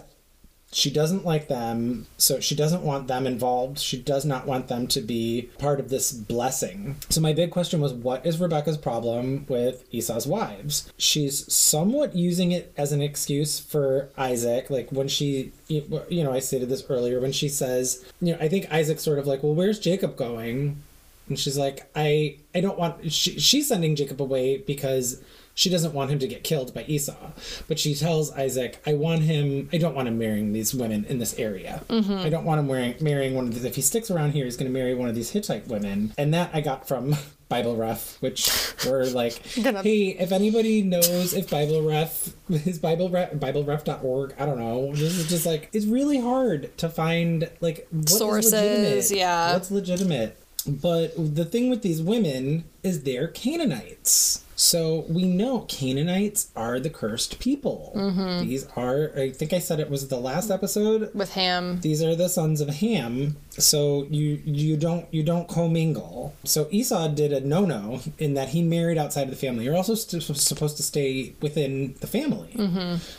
she doesn't like them, so she doesn't want them involved. She does not want them to be part of this blessing. So, my big question was what is Rebecca's problem with Esau's wives? She's somewhat using it as an excuse for Isaac. Like when she, you know, I stated this earlier, when she says, you know, I think Isaac's sort of like, well, where's Jacob going? and she's like, I I don't want. She, she's sending Jacob away because she doesn't want him to get killed by Esau. But she tells Isaac, I want him. I don't want him marrying these women in this area. Mm-hmm. I don't want him wearing, marrying one of these. If he sticks around here, he's going to marry one of these Hittite women. And that I got from. Bible Ref, which were like, hey, if anybody knows if Bible Ref, his Bible Ref, BibleRef.org, I don't know. This is just like, it's really hard to find like what is Sources, legitimate. yeah. What's legitimate? But the thing with these women is they're Canaanites. So we know Canaanites are the cursed people. Mm-hmm. These are, I think I said it was the last episode. With Ham. These are the sons of Ham. So you you don't you don't commingle. So Esau did a no no in that he married outside of the family. You're also st- supposed to stay within the family.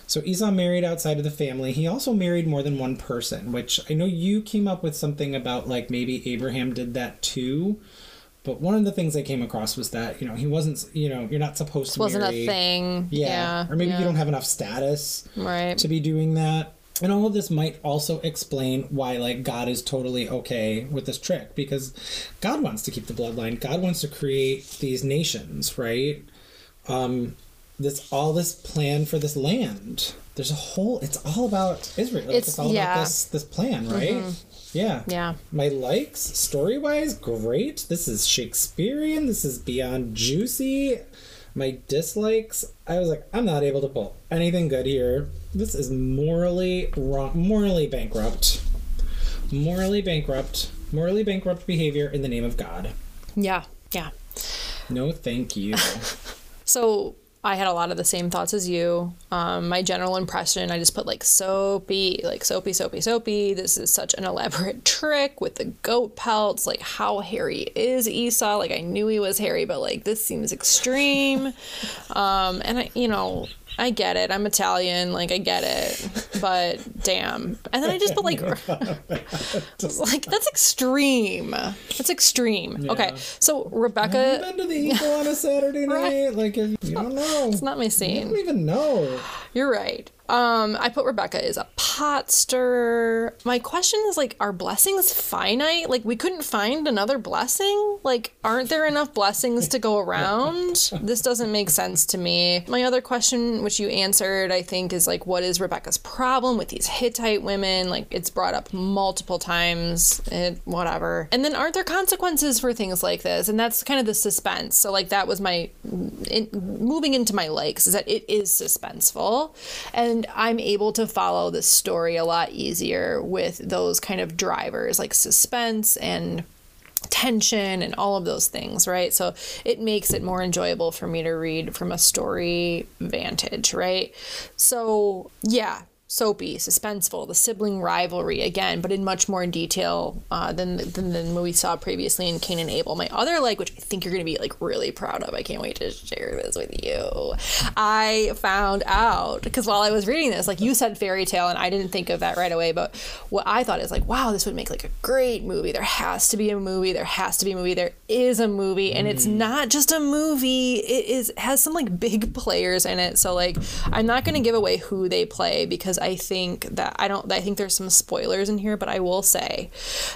So Esau married outside of the family. He also married more than one person, which I know you came up with something about like maybe Abraham did that too. But one of the things I came across was that you know he wasn't you know you're not supposed to Wasn't marry, a thing. Yeah. Yeah. or maybe yeah. you don't have enough status Right. to be doing that. And all of this might also explain why like God is totally okay with this trick because God wants to keep the bloodline. God wants to create these nations, right? Um this all this plan for this land. There's a whole it's all about Israel. Like, it's, It's- all yeah. about this this plan, right? Yeah. Yeah. My likes, story wise, great. This is Shakespearean. This is beyond juicy. My dislikes, I was like, I'm not able to pull anything good here. This is morally wrong, morally bankrupt. Morally bankrupt. Morally bankrupt behavior in the name of God. Yeah. Yeah. No, thank you. So I had a lot of the same thoughts as you. Um, my general impression, I just put like soapy, like soapy, soapy, soapy. This is such an elaborate trick with the goat pelts. Like, how hairy is Esau? Like, I knew he was hairy, but like, this seems extreme. um, and I, you know, I get it. I'm Italian. Like, I get it. But damn. And then I just put like, like that's extreme. That's extreme. Okay. So Have you Rebecca, been to the Eagle on a Saturday night? Right. Like, you don't know. it's not my You scene. don't even know. You're right. Um, I put Rebecca is a pot stirrer. My question is like, are blessings finite? Like, we couldn't find another blessing? Like, aren't there enough blessings to go around? this doesn't make sense to me. My other question, which you answered, I think, is like, what is Rebecca's problem with these Hittite women? Like, it's brought up multiple times, it, whatever. And then, aren't there consequences for things like this? And that's kind of the suspense. So, like, that was my in, moving into my likes is that it is suspenseful and i'm able to follow the story a lot easier with those kind of drivers like suspense and tension and all of those things right? So it makes it more enjoyable for me to read from a story vantage right? So yeah soapy, suspenseful, the sibling rivalry again, but in much more detail uh, than, than than we saw previously in Cain and Abel. My other like, which I think you're gonna be like really proud of. I can't wait to share this with you. I found out because while I was reading this, like you said, fairy tale, and I didn't think of that right away. But what I thought is like, wow, this would make like a great movie. There has to be a movie. There has to be a movie. There is a movie, and it's not just a movie. It is has some like big players in it. So like, I'm not gonna give away who they play because I think that I don't. I think there's some spoilers in here, but I will say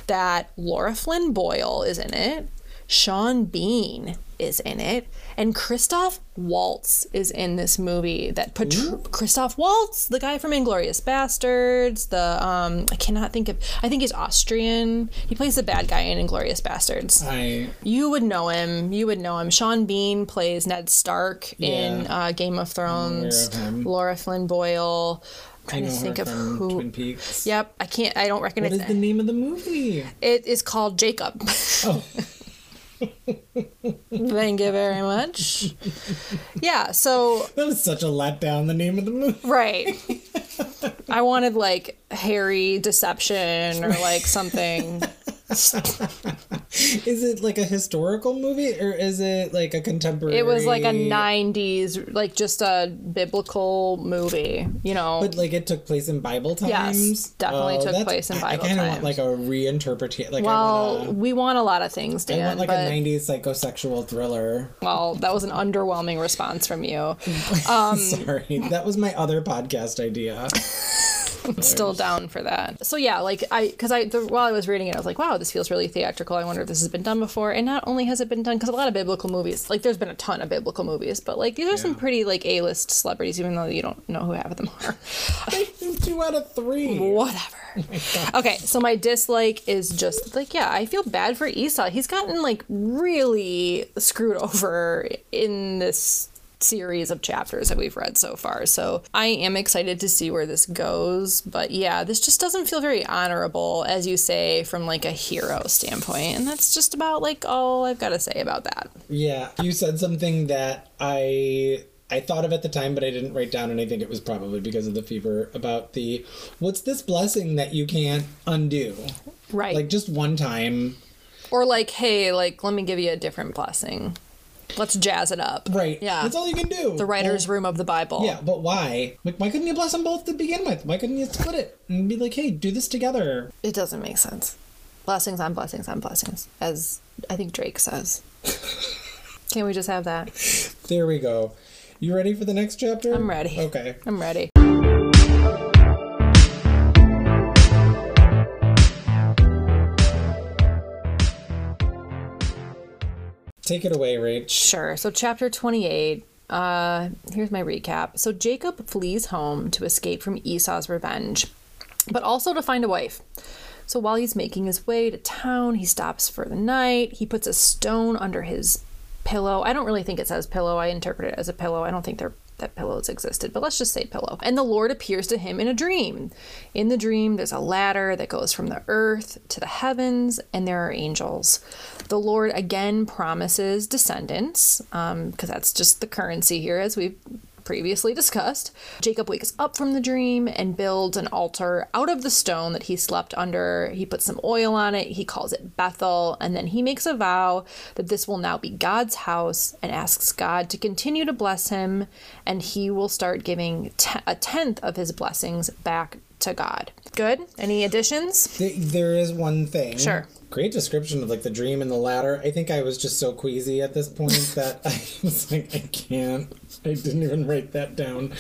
that Laura Flynn Boyle is in it. Sean Bean is in it, and Christoph Waltz is in this movie. That patr- Christoph Waltz, the guy from Inglourious Basterds. The um, I cannot think of. I think he's Austrian. He plays the bad guy in Inglourious Basterds. I You would know him. You would know him. Sean Bean plays Ned Stark in uh, Game of Thrones. of. Laura Flynn Boyle. Trying to think of who. Twin Peaks. Yep, I can't. I don't recognize What is the name of the movie? It is called Jacob. Oh, Thank you very much. Yeah, so that was such a letdown. The name of the movie. right. I wanted like Harry deception or like something. Is it like a historical movie or is it like a contemporary? It was like a 90s like just a biblical movie, you know. But like it took place in Bible times. Yes, definitely oh, took place in I- Bible I kind of want times. like a reinterpretation. Like I well, want, we want a lot of things, a, I Dan, want like but a '90s psychosexual thriller. well, that was an underwhelming response from you. Um, Sorry, that was my other podcast idea. I'm still down for that. So yeah, like I, because I, the, while I was reading it, I was like, wow, this feels really theatrical. I wonder if this has been done before. And not only has it been done, because a lot of biblical movies, like there's been a ton of biblical movies, but like these are some pretty like A-list celebrities, even though you don't know who half of them are. Two out of three. Whatever. okay, so my dislike is just like, yeah, I feel bad for Esau. He's gotten like really screwed over in this series of chapters that we've read so far. So I am excited to see where this goes. But yeah, this just doesn't feel very honorable, as you say, from like a hero standpoint. And that's just about like all I've got to say about that. Yeah, you said something that I I thought of at the time, but I didn't write down, and I think it was probably because of the fever about the what's this blessing that you can't undo? Right. Like just one time, or like, hey, like, let me give you a different blessing. Let's jazz it up. right? Yeah. that's all you can do. the writer's room of the Bible. Yeah, but why? Like, why couldn't you bless them both to begin with? Why couldn't you split it and be like, hey, do this together? It doesn't make sense. Blessings on blessings on blessings, as I think Drake says. Can't we just have that? There we go. You ready for the next chapter? I'm ready. Okay. I'm ready. Take it away, Rach. Sure. So, chapter 28. Uh, here's my recap. So, Jacob flees home to escape from Esau's revenge, but also to find a wife. So, while he's making his way to town, he stops for the night. He puts a stone under his pillow. I don't really think it says pillow. I interpret it as a pillow. I don't think they're that pillows existed, but let's just say pillow. And the Lord appears to him in a dream. In the dream, there's a ladder that goes from the earth to the heavens, and there are angels. The Lord again promises descendants, um, because that's just the currency here, as we've previously discussed. Jacob wakes up from the dream and builds an altar out of the stone that he slept under. He puts some oil on it, he calls it Bethel, and then he makes a vow that this will now be God's house and asks God to continue to bless him, and he will start giving te- a tenth of his blessings back to God. Good? Any additions? There is one thing. Sure. Great description of like the dream and the ladder. I think I was just so queasy at this point that I was like, I can't. I didn't even write that down.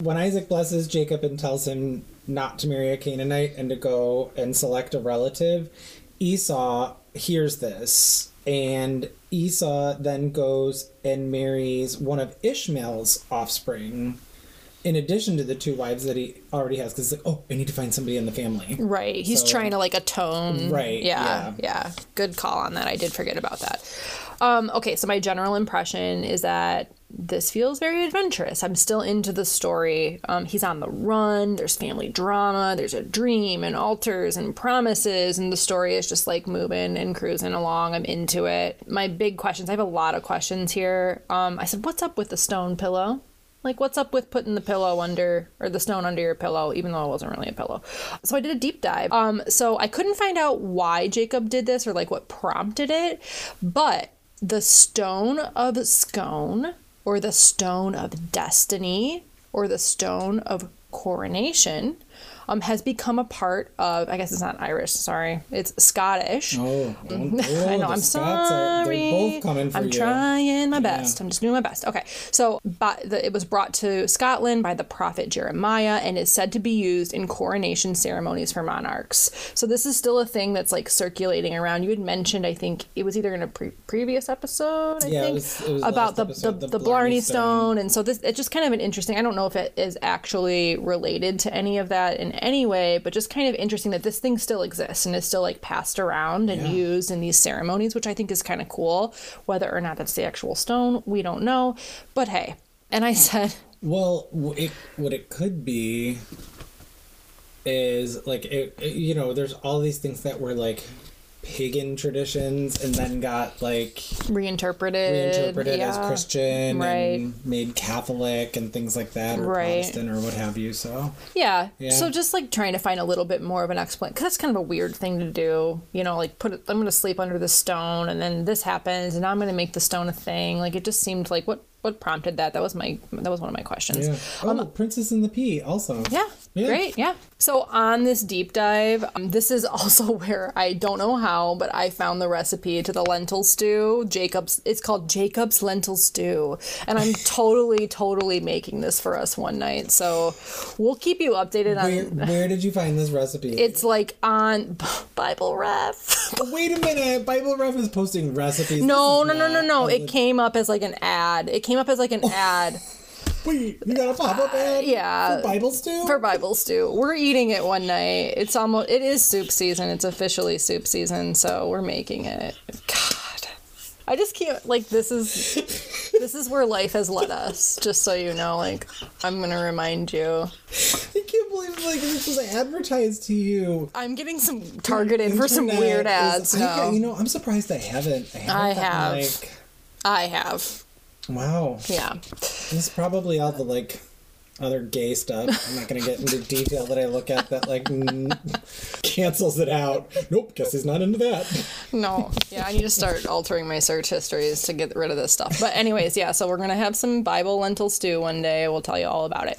When Isaac blesses Jacob and tells him not to marry a Canaanite and to go and select a relative, Esau hears this. And Esau then goes and marries one of Ishmael's offspring, in addition to the two wives that he already has. Because, like, oh, I need to find somebody in the family. Right. He's So- trying to like atone. Right, Yeah, yeah. Good call on that. I did forget about that. Um, okay, so my general impression is that this feels very adventurous. I'm still into the story. Um, he's on the run. There's family drama. There's a dream and altars and promises, and the story is just like moving and cruising along. I'm into it. My big questions. I have a lot of questions here. Um, I said, "What's up with the stone pillow?" Like, what's up with putting the pillow under or the stone under your pillow, even though it wasn't really a pillow? So I did a deep dive. Um, so I couldn't find out why Jacob did this or like what prompted it, but the stone of scone or the stone of destiny or the stone of coronation um, has become a part of, I guess it's not Irish, sorry, it's Scottish. Oh, don't, oh I know. the I'm Scots sorry. Are, they're both coming for I'm you. trying my best. I'm just doing my best. Okay. So, by the, it was brought to Scotland by the prophet Jeremiah and is said to be used in coronation ceremonies for monarchs. So, this is still a thing that's like circulating around. You had mentioned, I think it was either in a pre- previous episode, I Yeah, it think, was- it was about the, episode, the, the the, Blarney Blarney Stone. Stone. And so, this it's just kind of an interesting. I don't know if it is actually related to any of that in any way, but just kind of interesting that this thing still exists and is still like passed around and Yeah. used in these ceremonies, which I think is kind of cool. Whether or not that's the actual stone, we don't know. But hey, and I said, Well, it, what it could be is like it, it- you know, there's all these things that were like pagan traditions and then got like reinterpreted, reinterpreted as. Christian Right. and made Catholic and things like that, or Right. Protestant or what have you. So Yeah. Yeah. So just like trying to find a little bit more of an explanation, because that's kind of a weird thing to do. You know, like put it, I'm going to sleep under the stone, and then this happens, and I'm going to make the stone a thing. Like it just seemed like what what prompted that. That was my that was one of my questions. Yeah. Oh, Princess and the Pea also. Yeah, Yeah. Great. Yeah. So on this deep dive, um, this is also where I don't know how, but I found the recipe to the lentil stew. Jacob's. It's called Jacob's lentil stew, and I'm totally, totally making this for us one night. So we'll keep you updated on. Where, where did you find this recipe? It's like on Bible Ref. Wait a minute. Bible Ref is posting recipes. No, This no, no, no, no. It came up as like an ad. It came up as like an oh. ad. Wait, you got a pop up uh, ad? yeah. For Bible stew? for Bible stew. We're eating it one night. It's almost it is soup season. It's officially soup season, so we're making it. God. I just can't like this is this is where life has led us, just so you know, like I'm gonna remind you. I can't believe like this was advertised to you. I'm getting some targeted for some weird is- ads I, now. you know, I'm surprised I haven't. I, haven't I have. Like, I have. Wow. Yeah. This is probably all the like other gay stuff. I'm not gonna get into detail that I look at that like n- cancels it out. Nope, guess he's not into that. No. Yeah, I need to start altering my search histories to get rid of this stuff. But anyways, yeah, so we're gonna have some Bible lentil stew one day. We'll tell you all about it.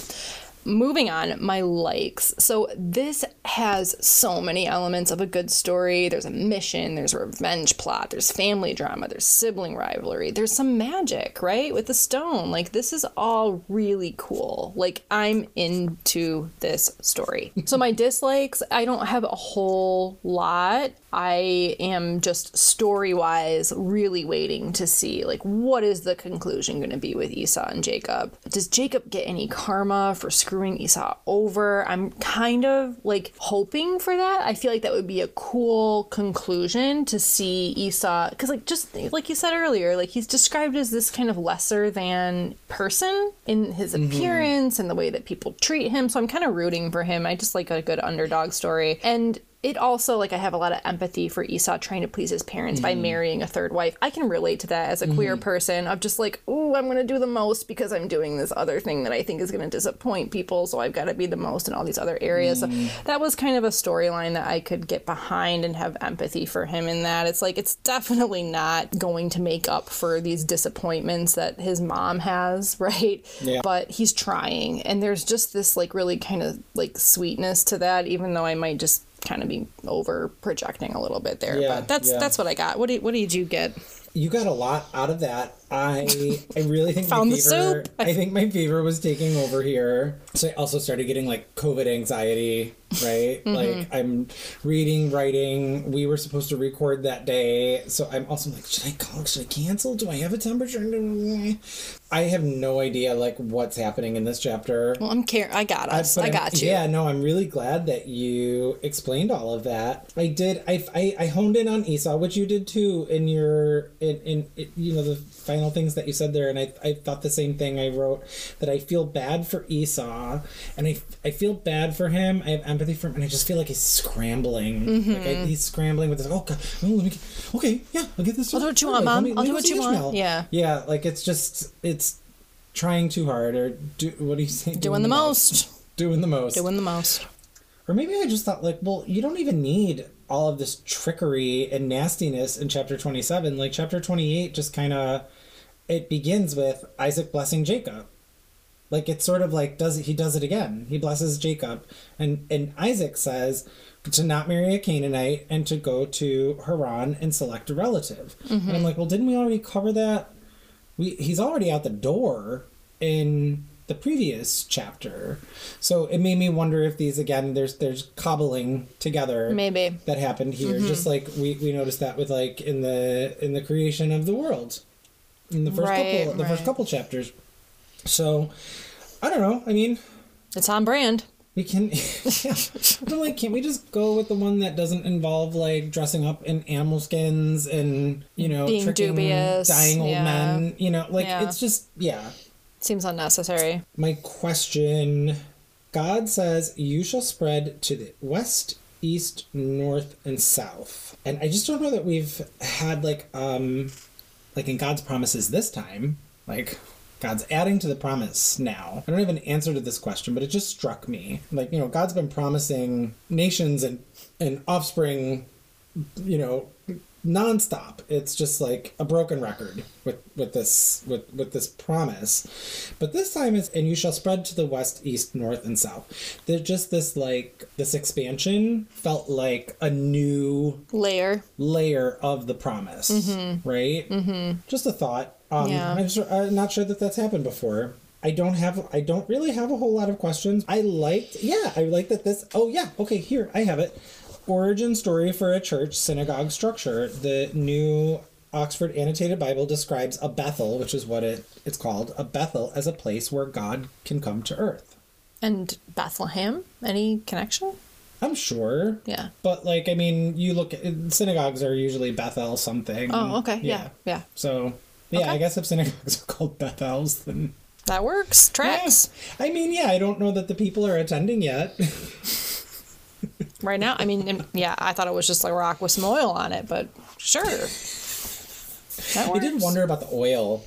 Moving on, my likes. So this has so many elements of a good story. There's a mission, there's a revenge plot, there's family drama, there's sibling rivalry, there's some magic, right? With the stone. Like this is all really cool. Like I'm into this story. So my dislikes, I don't have a whole lot. I am just story wise really waiting to see like what is the conclusion going to be with Esau and Jacob. Does Jacob get any karma for screwing Esau over? I'm kind of like hoping for that. I feel like that would be a cool conclusion to see Esau because like just like you said earlier, like he's described as this kind of lesser than person in his mm-hmm. appearance and the way that people treat him. So I'm kind of rooting for him. I just like a good underdog story. And it also like I have a lot of empathy for Esau trying to please his parents by mm-hmm. marrying a third wife. I can relate to that as a queer mm-hmm. person of just like, oh, I'm gonna do the most because I'm doing this other thing that I think is gonna disappoint people, so I've got to be the most in all these other areas. So mm. that was kind of a storyline that I could get behind and have empathy for him in that. It's like it's definitely not going to make up for these disappointments that his mom has, right? Yeah. But he's trying, and there's just this like really kind of like sweetness to that, even though I might just kind of be over projecting a little bit there. Yeah, but that's yeah. that's what I got. What did what did you get? You got a lot out of that. I I really think Found my fever. I think my fever was taking over here. So I also started getting like COVID anxiety. Right, Mm-hmm. like I'm reading, writing. We were supposed to record that day, so I'm also like, should I call? Should I cancel? Do I have a temperature? I have no idea like what's happening in this chapter. Well, I'm care. I got us. I I'm- got you. Yeah, no, I'm really glad that you explained all of that. I did. I, I, I honed in on Esau, which you did too in your in, in in you know the final things that you said there, and I I thought the same thing. I wrote that I feel bad for Esau, and I I feel bad for him. I have empathy for him, and I just feel like he's scrambling. Mm-hmm. Like I, he's scrambling with this. Oh God, oh, let me. Get, okay, yeah, I'll get this. I'll do what you want, Mom. I'll do what you want. Yeah. Yeah, like it's just it's trying too hard or do what do you say? Doing the most. Doing the most. Doing the most. Or maybe I just thought like, well, you don't even need all of this trickery and nastiness in chapter 27. Like chapter 28 just kind of it begins with Isaac blessing Jacob. Like it's sort of like does he does it again. He blesses Jacob and and Isaac says to not marry a Canaanite and to go to Haran and select a relative. And I'm mm-hmm. like, well, didn't we already cover that? We he's already out the door in the previous chapter. So it made me wonder if these again there's there's cobbling together Maybe. that happened here. Mm-hmm. Just like we, we noticed that with like in the in the creation of the world. In the first Right, couple the first couple chapters. So I don't know. I mean, It's on brand. we can yeah. But like can't we just go with the one that doesn't involve like dressing up in animal skins and you know Being tricking dubious, dying old yeah. men, you know, like Yeah. it's just yeah. Seems unnecessary. My question God says, You shall spread to the west, east, north, and south. And I just don't know that we've had like, um, like in God's promises this time, like, God's adding to the promise now. I don't have an answer to this question, but it just struck me. Like, you know, God's been promising nations and, and offspring, you know, nonstop. It's just like a broken record with with this with with this promise. But this time it's and you shall spread to the west, east, north, and south. There's just this like this expansion felt like a new Layer. layer of the promise, right? Mm-hmm. Just a thought. Um, Yeah. I'm, sure, I'm not sure that that's happened before. I don't have. I don't really have a whole lot of questions. I liked. Yeah, I like that this. Oh yeah. Okay, here I have it. Origin story for a church synagogue structure. The new Oxford Annotated Bible describes a Bethel, which is what it it's called, a Bethel as a place where God can come to earth. And Bethlehem? Any connection? I'm sure. Yeah. But like, I mean, you look at synagogues are usually Bethel something. Oh, okay. Yeah. Yeah. So yeah, Okay. I guess if synagogues are called Bethels, then That works. Tracks. I mean, yeah, I don't know that the people are attending yet. Right now, I mean, yeah, I thought it was just like rock with some oil on it, but sure. I did wonder about the oil,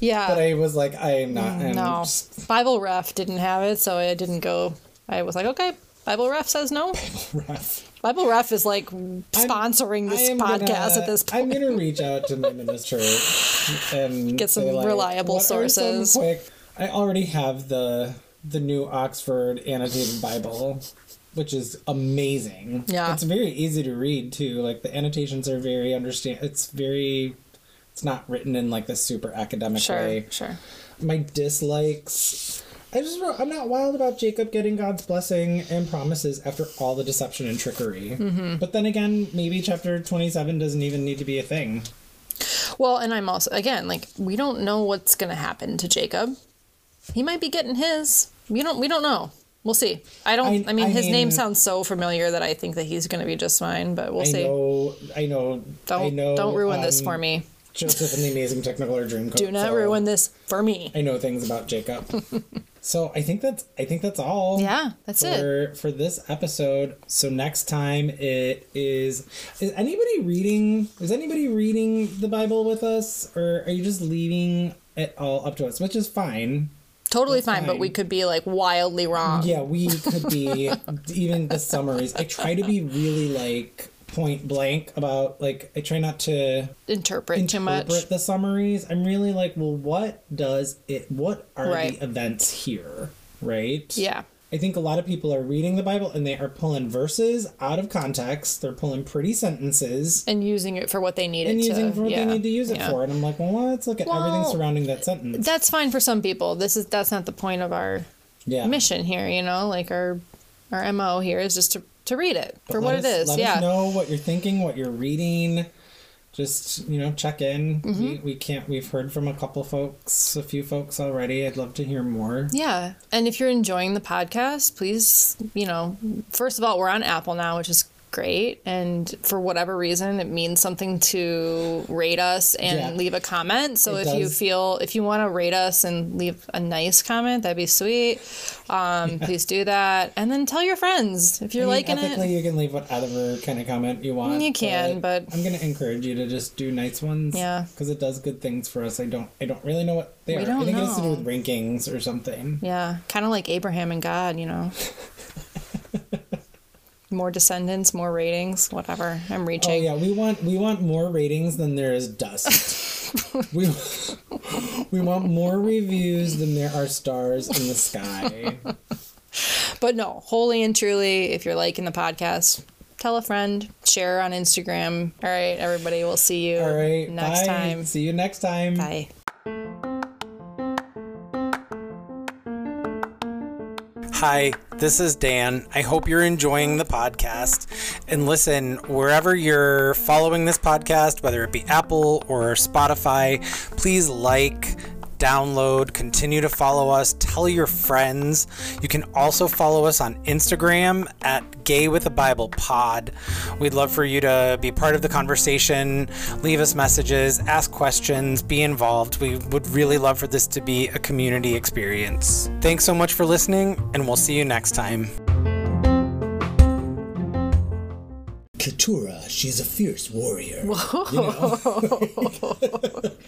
Yeah. but I was like, I am not. I'm no. just Bible ref didn't have it, so I didn't go. I was like, okay, Bible ref says no. Bible ref. Bible ref is like sponsoring this I am podcast gonna- at this point. I'm gonna reach out to my minister and Get some like, reliable what are some sources. quick- I already have the the new Oxford annotated Bible, which is amazing. Yeah. it's very easy to read too. Like the annotations are very understand. It's very. It's not written in like this super academic Sure, way. sure. My dislikes. I just wrote, I'm not wild about Jacob getting God's blessing and promises after all the deception and trickery. Mm-hmm. But then again, maybe chapter 27 doesn't even need to be a thing. Well, and I'm also again like we don't know what's going to happen to Jacob. He might be getting his. We don't. We don't know. We'll see. I don't. I, I- mean, I his name sounds so familiar that I think that he's going to be just fine. But we'll I see. know, I know, Don't I know. don't ruin this um, for me. Joseph and the Amazing Technicolor Dreamcoat. Do not so ruin this for me. I know things about Jacob. so I think that's I think that's all. Yeah, that's it. for for this episode. So next time it is is anybody reading is anybody reading the Bible with us or are you just leaving it all up to us, which is fine. Totally That's fine, but we could be like wildly wrong. Yeah, we could be even the summaries. I try to be really like point blank about like I try not to Interpret, too much. the summaries. I'm really like, well, what does it? What are Right. the events here? Right? Yeah. I think a lot of people are reading the Bible and they are pulling verses out of context. They're pulling pretty sentences And using it for what they need and it to. And using it for what yeah, they need to use it yeah. for. And I'm like, well, let's look at everything surrounding that sentence. That's fine for some people. This is that's not the point of our yeah. mission here. You know, like our our mo here is just to to read it for what let it us- is. Let yeah. us know what you're thinking, what you're reading. Just you know, check in. Mm-hmm. We, we can't. We've heard from a couple folks, a few folks already. I'd love to hear more. Yeah. And if you're enjoying the podcast, please, you know, first of all, we're on Apple now, which is great. And for whatever reason, it means something to rate us and Yeah. leave a comment. So It if you feel, if you want to rate us and leave a nice comment, that'd be sweet. Um, please do that. And then tell your friends if you're I mean, liking ethically, it. you can leave whatever kind of comment you want. You can, but- I'm gonna encourage you to just do nice ones. Yeah. because it does good things for us. I don't. I don't really know what they We are. don't I think it has to do with rankings or something. Yeah. Kind of like Abraham and God, you know. more descendants, more ratings, whatever. I'm reaching. Oh reaching. yeah, we want we want more ratings than there is dust. we we want more reviews than there are stars in the sky. But no, wholly and truly, if you're liking the podcast, tell a friend, share on Instagram. All right, everybody, we'll see you All right, next bye. time. See you next time. Bye. Hi, this is Dan. I hope you're enjoying the podcast. And listen, wherever you're following this podcast, whether it be Apple or Spotify, please like, download, continue to follow us, tell your friends. You can also follow us on Instagram at Gay with a Bible Pod. We'd love for you to be part of the conversation, leave us messages, ask questions, be involved. We would really love for this to be a community experience. Thanks so much for listening, and we'll see you next time. Keturah, she's a fierce warrior. You know?